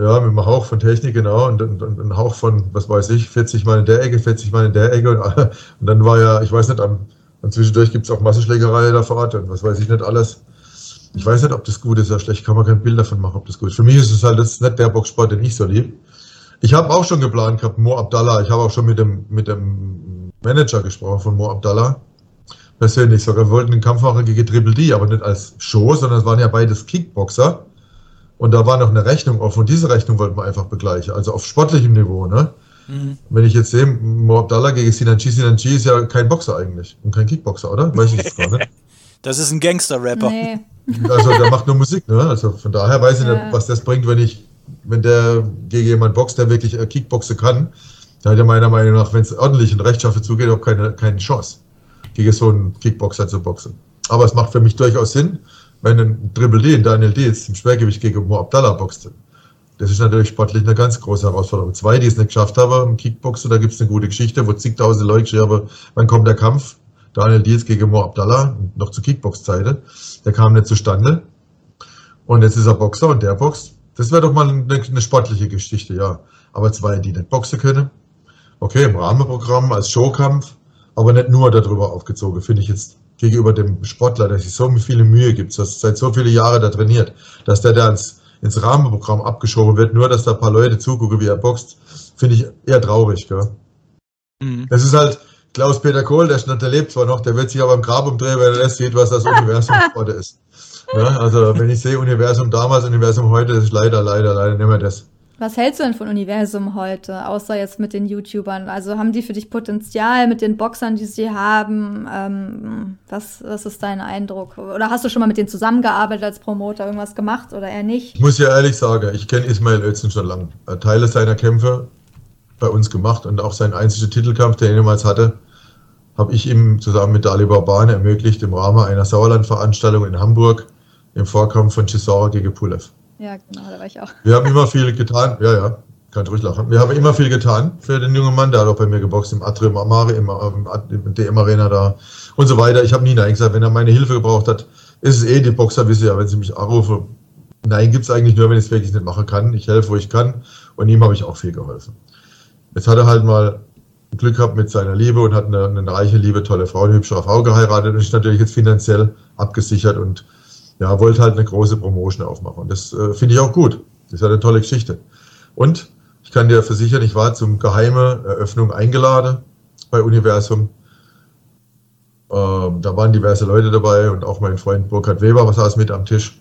Ja, mit einem Hauch von Technik, genau. Und, und, und ein Hauch von, was weiß ich, 40 Mal in der Ecke, 40 Mal in der Ecke. Und, und dann war ja, ich weiß nicht, am, und zwischendurch gibt es auch Massenschlägerei da vor Ort und was weiß ich nicht alles. Ich weiß nicht, ob das gut ist oder schlecht. Kann man kein Bild davon machen, ob das gut ist. Für mich ist es halt, das ist nicht der Boxsport, den ich so lieb. Ich habe auch schon geplant gehabt, Mo Abdallah. Ich habe auch schon mit dem, mit dem Manager gesprochen von Mo Abdallah. Persönlich sogar. Wir wollten den Kampf machen gegen Triple D, aber nicht als Show, sondern es waren ja beides Kickboxer. Und da war noch eine Rechnung offen und diese Rechnung wollten wir einfach begleichen. Also auf sportlichem Niveau, ne? Mhm. Wenn ich jetzt sehe, Mo Abdallah gegen Sinan Chi, Sinan Chi ist ja kein Boxer eigentlich und kein Kickboxer, oder? Weiß ich jetzt gar nicht. Das ist ein Gangster-Rapper. Nee. Also der macht nur Musik, ne? Also von daher weiß ich ja. nicht, was das bringt, wenn ich, wenn der gegen jemanden boxt, der wirklich äh, Kickboxen kann. Da hat er meiner Meinung nach, wenn es ordentlich und rechtschaffen zugeht, auch keine, keine Chance, gegen so einen Kickboxer zu boxen. Aber es macht für mich durchaus Sinn, wenn ein Triple D, Daniel Dietz, im Schwergewicht gegen Mo Abdallah boxt. Das ist natürlich sportlich eine ganz große Herausforderung. Zwei, die es nicht geschafft haben im Kickboxen, da gibt es eine gute Geschichte, wo zigtausende Leute geschrieben haben, wann kommt der Kampf? Daniel Dietz gegen Mo Abdallah, noch zu Kickbox-Zeiten. Der kam nicht zustande. Und jetzt ist er Boxer und der boxt. Das wäre doch mal eine, eine, sportliche Geschichte, ja. Aber zwei, die nicht boxen können. Okay, im Rahmenprogramm als Showkampf, aber nicht nur darüber aufgezogen, finde ich jetzt gegenüber dem Sportler, der sich so viele Mühe gibt, dass seit so viele Jahre da trainiert, dass der da ins, ins Rahmenprogramm abgeschoben wird, nur dass da ein paar Leute zugucken, wie er boxt, finde ich eher traurig, gell? Mhm. Das ist halt, Klaus-Peter Kohl, der, der lebt zwar noch, der wird sich aber im Grab umdrehen, wenn er das sieht, was das Universum heute ist. Ja, also wenn ich sehe Universum damals, Universum heute, das ist leider, leider, leider nicht mehr das. Was hältst du denn von Universum heute, außer jetzt mit den YouTubern? Also haben die für dich Potenzial mit den Boxern, die sie haben? Ähm, was, was ist dein Eindruck? Oder hast du schon mal mit denen zusammengearbeitet als Promoter, irgendwas gemacht oder eher nicht? Ich muss ja ehrlich sagen, ich kenne Ismail Özden schon lange. Teile seiner Kämpfe bei uns gemacht und auch sein einziger Titelkampf, den er jemals hatte, habe ich ihm zusammen mit Dali Barban ermöglicht im Rahmen einer Sauerland-Veranstaltung in Hamburg im Vorkampf von Chisora gegen Pulev. Ja, genau, da war ich auch. Wir haben immer viel getan, ja, ja, kann ruhig lachen. Wir haben immer viel getan für den jungen Mann, der hat auch bei mir geboxt, im Atrium Amare, im, im DM Arena da und so weiter. Ich habe nie Nein gesagt, wenn er meine Hilfe gebraucht hat, ist es eh die Boxer, wissen ja, wenn sie mich anrufen. Nein gibt es eigentlich nur, wenn ich es wirklich nicht machen kann. Ich helfe, wo ich kann und ihm habe ich auch viel geholfen. Jetzt hat er halt mal Glück gehabt mit seiner Liebe und hat eine, eine reiche, liebe, tolle Frau, eine hübsche Frau geheiratet und ist natürlich jetzt finanziell abgesichert und ja, wollte halt eine große Promotion aufmachen. Und das äh, finde ich auch gut. Das ist ja eine tolle Geschichte. Und ich kann dir versichern, ich war zum geheime Eröffnung eingeladen bei Universum. Ähm, da waren diverse Leute dabei und auch mein Freund Burkhard Weber was saß mit am Tisch.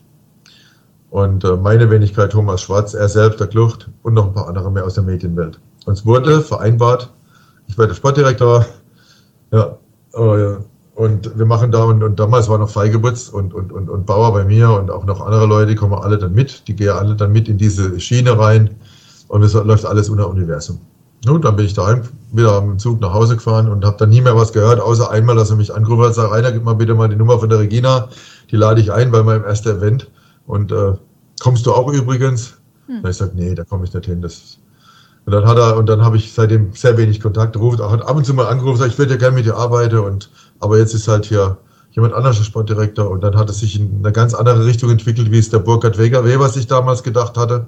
Und äh, meine Wenigkeit Thomas Schwarz, er selbst, der Klucht und noch ein paar andere mehr aus der Medienwelt. Uns wurde vereinbart, ich war der Sportdirektor, ja, äh, und wir machen da, und, und damals war noch Feigebutz und, und, und, und Bauer bei mir und auch noch andere Leute, die kommen alle dann mit, die gehen alle dann mit in diese Schiene rein und es läuft alles unter Universum. Nun, dann bin ich daheim wieder am Zug nach Hause gefahren und habe dann nie mehr was gehört, außer einmal, dass er mich angerufen hat und sagt, Rainer, gib mal bitte mal die Nummer von der Regina, die lade ich ein bei meinem ersten Event. Und äh, kommst du auch übrigens? Hm. Und ich sage, nee, da komme ich nicht hin. Das, und dann hat er, und dann habe ich seitdem sehr wenig Kontakt, ruft, hat ab und zu mal angerufen, sagt, ich würde ja gerne mit dir arbeiten und aber jetzt ist halt hier jemand anderes Sportdirektor und dann hat es sich in eine ganz andere Richtung entwickelt, wie es der Burkhard Weber, Weber sich damals gedacht hatte.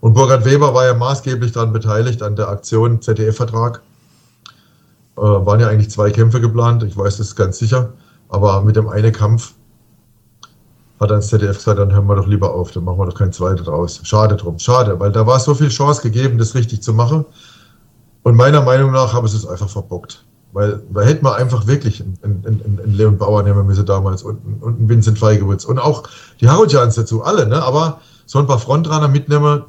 Und Burkhard Weber war ja maßgeblich daran beteiligt an der Aktion ZDF-Vertrag. Äh, waren ja eigentlich zwei Kämpfe geplant, ich weiß das ganz sicher. Aber mit dem einen Kampf hat dann ZDF gesagt, dann hören wir doch lieber auf, dann machen wir doch keinen zweiten draus. Schade drum, schade, weil da war so viel Chance gegeben, das richtig zu machen. Und meiner Meinung nach haben sie es einfach verbockt. Weil da hätte man einfach wirklich einen, Leon Bauer nehmen müssen damals und, und einen Vincent Feigewitz und auch die Harujans dazu, alle, ne? Aber so ein paar Frontrunner mitnehmen,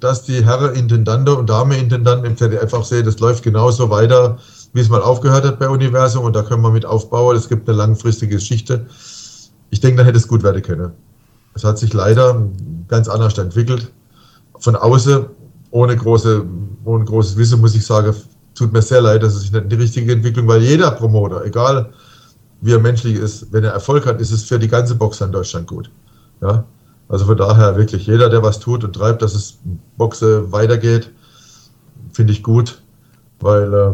dass die Herren Intendante und Dame Intendant im ZDF auch sehen, das läuft genauso weiter, wie es mal aufgehört hat bei Universum und da können wir mit aufbauen. Es gibt eine langfristige Geschichte. Ich denke, da hätte es gut werden können. Es hat sich leider ganz anders entwickelt. Von außen, ohne, große, ohne großes Wissen, muss ich sagen, tut mir sehr leid, dass es nicht die richtige Entwicklung, weil jeder Promoter, egal wie er menschlich ist, wenn er Erfolg hat, ist es für die ganze Boxer in Deutschland gut. Ja? Also von daher wirklich, jeder, der was tut und treibt, dass es Boxe weitergeht, finde ich gut. weil äh,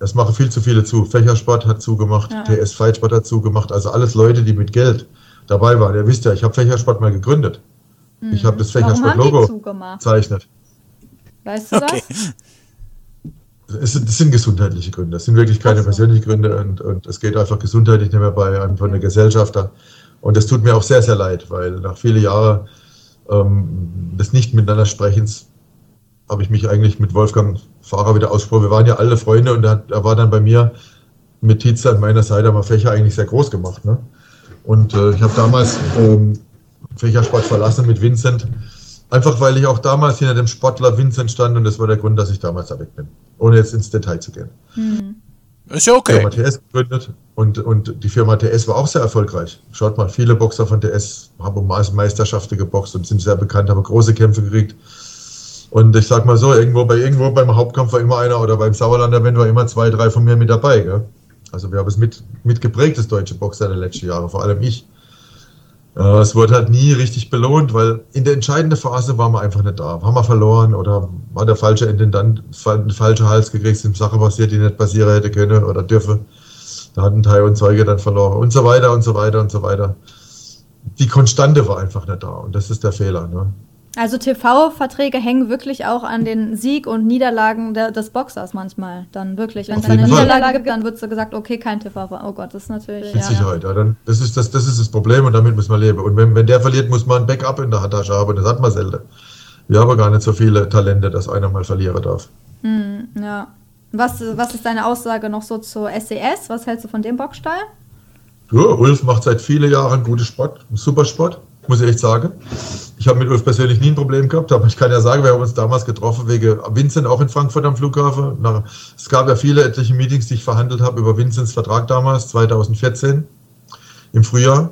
es machen viel zu viele zu. Fächersport hat zugemacht, Ja. TS Fightsport hat zugemacht, also alles Leute, die mit Geld dabei waren. Ihr wisst ja, ich habe Fächersport mal gegründet. Ich habe das Fächersport-Logo gezeichnet. Weißt du Okay. das? Es sind, das sind gesundheitliche Gründe. Das sind wirklich keine so. persönlichen Gründe und, und es geht einfach gesundheitlich nicht mehr bei einem von der Gesellschaft. da. Und das tut mir auch sehr, sehr leid, weil nach vielen Jahren ähm, des nicht miteinander Sprechens habe ich mich eigentlich mit Wolfgang Fahrer wieder ausgesprochen. Wir waren ja alle Freunde und er, er war dann bei mir mit Tietze an meiner Seite, haben wir Fächer eigentlich sehr groß gemacht. Ne? Und äh, ich habe damals ähm, Fächersport verlassen mit Vincent, einfach weil ich auch damals hinter dem Sportler Vincent stand und das war der Grund, dass ich damals da weg bin. Ohne jetzt ins Detail zu gehen. Ist ja okay. Firma TS gegründet und, und die Firma TS war auch sehr erfolgreich. Schaut mal, viele Boxer von TS haben um Meis- Meisterschaften geboxt und sind sehr bekannt, haben große Kämpfe gekriegt. Und ich sag mal so, irgendwo bei irgendwo beim Hauptkampf war immer einer oder beim Sauerlander Event war immer zwei, drei von mir mit dabei. Gell? Also wir haben es mit, mit geprägt, das deutsche Boxer der letzten Jahre, vor allem ich. Äh, es wurde halt nie richtig belohnt, weil in der entscheidenden Phase waren wir einfach nicht da. Haben wir verloren oder war der falsche Intendant, den falschen Hals gekriegt, sind Sachen passiert, die nicht passieren hätte können oder dürfen. Da hat ein Teil und Zeuge dann verloren und so weiter und so weiter und so weiter. Die Konstante war einfach nicht da und das ist der Fehler. Ne? Also TV-Verträge hängen wirklich auch an den Sieg und Niederlagen der, des Boxers manchmal. Dann wirklich. Wenn es eine Fall. Niederlage gibt, dann wird so gesagt, okay, kein TV. Oh Gott, das ist natürlich. Mit ja. Sicherheit. Ja, dann, das, ist das, das ist das Problem und damit muss man leben. Und wenn, wenn der verliert, muss man ein Backup in der Tasche haben. Das hat man selten. Wir haben gar nicht so viele Talente, dass einer mal verlieren darf. Hm, ja. Was, was ist deine Aussage noch so zur SES? Was hältst du von dem Boxstall? Ja, Ulf macht seit vielen Jahren guten Sport, super Sport, muss ich echt sagen. Ich habe mit Ulf persönlich nie ein Problem gehabt, aber ich kann ja sagen, wir haben uns damals getroffen wegen Vincent auch in Frankfurt am Flughafen. Nach, es gab ja viele etliche Meetings, die ich verhandelt habe über Vincents Vertrag damals, 2014, im Frühjahr,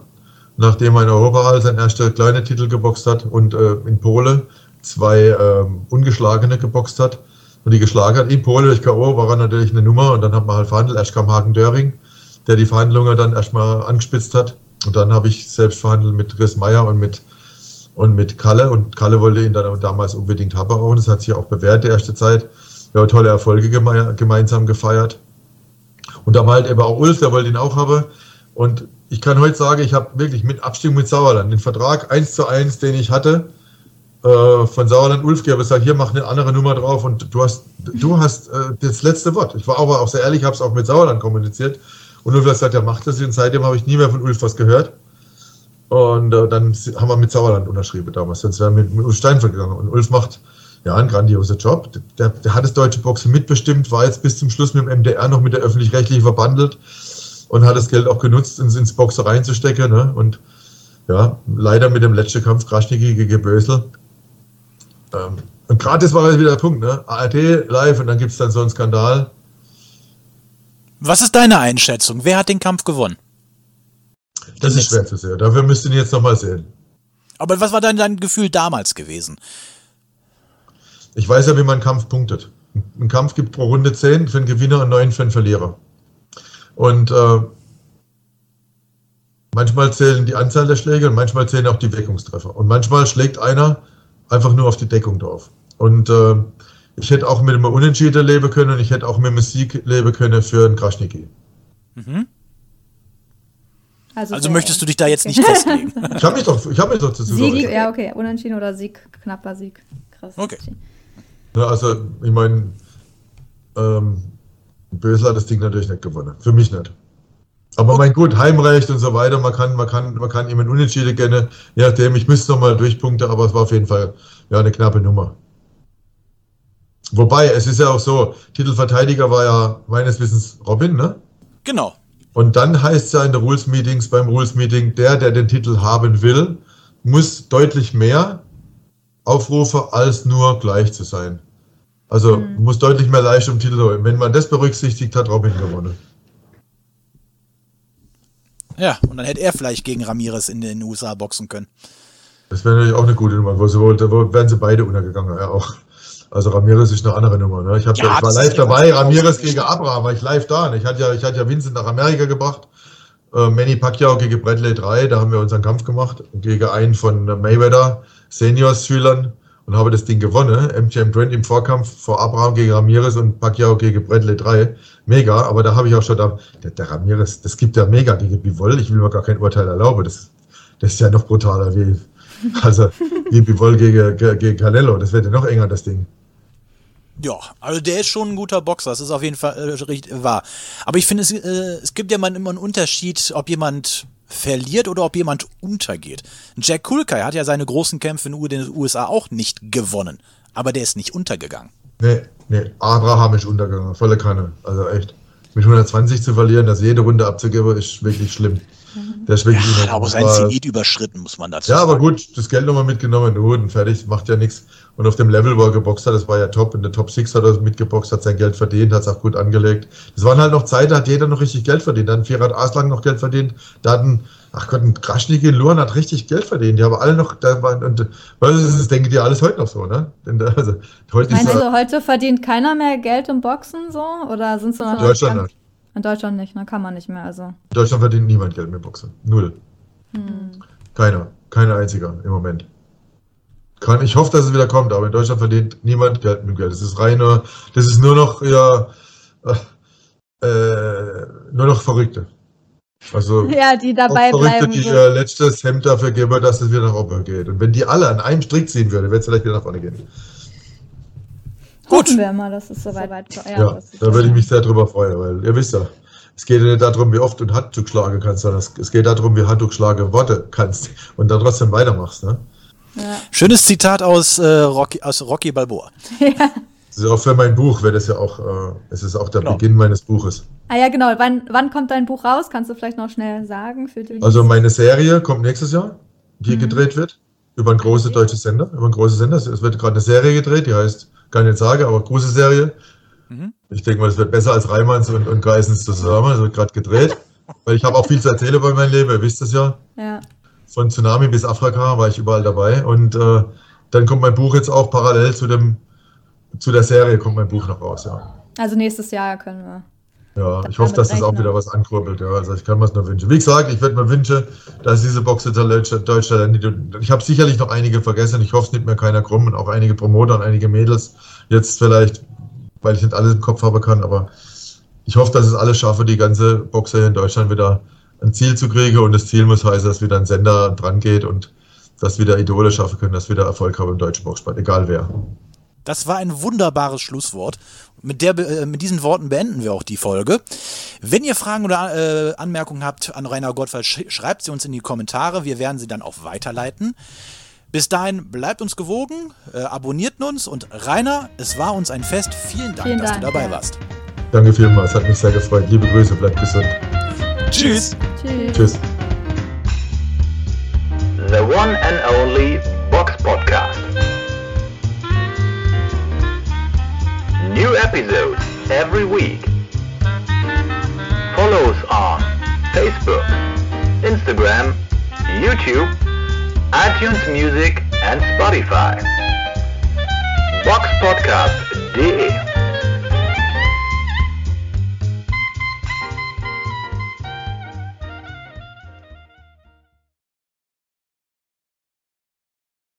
nachdem er in Europa sein erster kleiner Titel geboxt hat und äh, in Polen zwei ähm, ungeschlagene geboxt hat. Und die geschlagen hat in Polen durch K.O. war er natürlich eine Nummer und dann hat man halt verhandelt. Erst kam Hagen Döring, der die Verhandlungen dann erstmal angespitzt hat. Und dann habe ich selbst verhandelt mit Chris Meyer und mit, und mit Kalle. Und Kalle wollte ihn dann damals unbedingt haben das hat sich auch bewährt, die erste Zeit. Wir haben tolle Erfolge geme gemeinsam gefeiert. Und da war halt eben auch Ulf, der wollte ihn auch haben. Und ich kann heute sagen, ich habe wirklich mit Abstimmung mit Sauerland den Vertrag eins zu eins, den ich hatte, äh, von Sauerland Ulf gegeben, gesagt, hier mach eine andere Nummer drauf und du hast, du hast äh, das letzte Wort. Ich war aber auch sehr ehrlich, habe es auch mit Sauerland kommuniziert. Und Ulf hat gesagt, ja, macht das. Und seitdem habe ich nie mehr von Ulf was gehört. Und äh, dann haben wir mit Sauerland unterschrieben damals. Sonst wären wir mit, mit Ulf Steinfeld gegangen. Und Ulf macht ja einen grandiosen Job. Der, der hat das deutsche Boxen mitbestimmt, war jetzt bis zum Schluss mit dem MDR noch mit der öffentlich-rechtlichen verbandelt und hat das Geld auch genutzt, ins, ins Boxen reinzustecken. Ne? Und ja, leider mit dem letzten Kampf Kraschniki gegen Bösel. Ähm, und gerade das war wieder der Punkt, ne? ARD live und dann gibt es dann so einen Skandal. Was ist deine Einschätzung? Wer hat den Kampf gewonnen? Das ist schwer zu sehen. Dafür müsst ihr ihn jetzt nochmal sehen. Aber was war dein, dein Gefühl damals gewesen? Ich weiß ja, wie man einen Kampf punktet. Ein Kampf gibt pro Runde 10 für einen Gewinner und 9 für einen Verlierer. Und äh, manchmal zählen die Anzahl der Schläge und manchmal zählen auch die Wirkungstreffer. Und manchmal schlägt einer einfach nur auf die Deckung drauf. Und äh, ich hätte auch mit einem Unentschieden leben können und ich hätte auch mit einem Sieg leben können für einen Kraschniki. Also möchtest du dich da jetzt nicht festlegen? Ich habe mich doch, ich habe mich doch dazu Sieg, ja, okay. Unentschieden oder Sieg, knapper Sieg. Krass. Okay. Ja, also, ich meine, ähm, Bösel hat das Ding natürlich nicht gewonnen. Für mich nicht. Aber mein gut, Heimrecht und so weiter, man kann, man kann, man kann ihm einen Unentschieden gönnen, je nachdem, ich müsste nochmal durchpunkten, aber es war auf jeden Fall ja, eine knappe Nummer. Wobei, es ist ja auch so, Titelverteidiger war ja meines Wissens Robin, ne? Genau. Und dann heißt es ja in der Rules Meetings, beim Rules Meeting, der, der den Titel haben will, muss deutlich mehr aufrufen, als nur gleich zu sein. Also muss deutlich mehr Leistung im Titel holen. Wenn man das berücksichtigt, hat Robin gewonnen. Ja, und dann hätte er vielleicht gegen Ramirez in den USA boxen können. Das wäre natürlich auch eine gute Nummer. Wo sie, wo, wo wären sie beide untergegangen, ja auch. Also Ramirez ist eine andere Nummer. Ne? Ich, Ja, ja, ich war live dabei, Ramirez gegen Abraham, war ich live da. Ich hatte ja, ich hatte ja Vincent nach Amerika gebracht. Äh, Manny Pacquiao gegen Bradley 3, da haben wir unseren Kampf gemacht. Gegen einen von Mayweather, Seniors-Schülern. und habe das Ding gewonnen. MGM Grand im Vorkampf vor Abraham gegen Ramirez und Pacquiao gegen Bradley 3. Mega, aber da habe ich auch schon da, der, der Ramirez, das gibt ja mega gegen Bivol. Ich will mir gar kein Urteil erlauben. Das, das ist ja noch brutaler wie, also, wie Bivol gegen, gegen Canelo. Das wird ja noch enger, das Ding. Ja, also der ist schon ein guter Boxer, das ist auf jeden Fall äh, richtig wahr. Aber ich finde, es, äh, es gibt ja immer einen Unterschied, ob jemand verliert oder ob jemand untergeht. Jack Kulkai hat ja seine großen Kämpfe in den USA auch nicht gewonnen, aber der ist nicht untergegangen. Nee, nee, Abraham ist untergegangen, volle Kanne, also echt. Mit 120 zu verlieren, das jede Runde abzugeben, ist wirklich schlimm. Der ist wirklich ja, aber sein Zenit überschritten, muss man dazu ja, sagen. Ja, aber gut, das Geld nochmal mitgenommen, gut und fertig, macht ja nichts. Und auf dem Level, wo er geboxt hat, das war ja top. In der Top 6 hat er mitgeboxt, hat sein Geld verdient, hat es auch gut angelegt. Das waren halt noch Zeiten, da hat jeder noch richtig Geld verdient. Dann Firat Aslan noch Geld verdient. Da hatten, ach Gott, ein Kraschnik in Luan hat richtig Geld verdient. Die haben alle noch, da waren, und, das, das denken die alles heute noch so, ne? Also, heute Meinst du, heute verdient keiner mehr Geld im Boxen so? Oder sind sie noch Deutschland nicht. In Deutschland nicht, ne? Kann man nicht mehr, also. In Deutschland verdient niemand Geld mit Boxen. Null. Hm. Keiner. Keiner einziger im Moment. Kann, ich hoffe, dass es wieder kommt, aber in Deutschland verdient niemand Geld mit Geld. Das ist reiner, das ist nur noch ja, äh, nur noch Verrückte. Also ja, die dabei Verrückte, bleiben. die ihr letztes Hemd dafür geben, dass es wieder nach oben geht. Und wenn die alle an einem Strick ziehen würden, wird es vielleicht wieder nach vorne gehen. Gut. Hoffen wir mal, dass es soweit weit Ja, ja da würde ich mich sehr drüber freuen, weil ihr wisst ja, es geht ja nicht darum, wie oft und hart du schlagen kannst, sondern es geht darum, wie hart du geschlagen Worte kannst und dann trotzdem weitermachst. Ne? Ja. Schönes Zitat aus, äh, Rocky, aus Rocky Balboa. Ja. Das ist auch für mein Buch, wäre das ja auch, äh, es ist auch der genau. Beginn meines Buches. Ah ja, genau. Wann, wann kommt dein Buch raus? Kannst du vielleicht noch schnell sagen? Für die also meine Serie kommt nächstes Jahr, die mhm. gedreht wird, über ein großes okay. deutsches Sender, über ein großes Sender. Es wird gerade eine Serie gedreht, die heißt, kann ich nicht sagen, aber große Serie. Mhm. Ich denke mal, es wird besser als Reimanns und, und Geissens zusammen. Es wird gerade gedreht. Weil ich habe auch viel zu erzählen über mein Leben, ihr wisst es ja. Ja von Tsunami bis Afrika war ich überall dabei. Und äh, dann kommt mein Buch jetzt auch parallel zu dem zu der Serie kommt mein Buch noch raus, ja. Also nächstes Jahr können wir. Ja, ich hoffe, dass das auch wieder was ankurbelt. Ja. Also ich kann mir es nur wünschen. Wie gesagt, ich würde mir wünschen, dass diese Boxer Deutschland, ich habe sicherlich noch einige vergessen, ich hoffe es nicht mehr keiner krumm und auch einige Promoter und einige Mädels jetzt vielleicht, weil ich nicht alles im Kopf haben kann, aber ich hoffe, dass es alles schaffe, die ganze Boxer hier in Deutschland wieder ein Ziel zu kriegen und das Ziel muss heißen, dass wieder ein Sender dran geht und dass wieder Idole schaffen können, dass wieder Erfolg haben im deutschen Boxsport, egal wer. Das war ein wunderbares Schlusswort. Mit, der, äh, mit diesen Worten beenden wir auch die Folge. Wenn ihr Fragen oder äh, Anmerkungen habt an Rainer Gottwald, sch schreibt sie uns in die Kommentare. Wir werden sie dann auch weiterleiten. Bis dahin bleibt uns gewogen, äh, abonniert uns und Rainer, es war uns ein Fest. Vielen Dank, Vielen dass Dank, du dabei warst. Danke vielmals, hat mich sehr gefreut. Liebe Grüße, bleibt gesund. Tschüss. Tschüss. Tschüss. The one and only Box Podcast. New episodes every week. Follow us on Facebook, Instagram, YouTube, iTunes Music and Spotify. Box Podcast Boxpodcast.de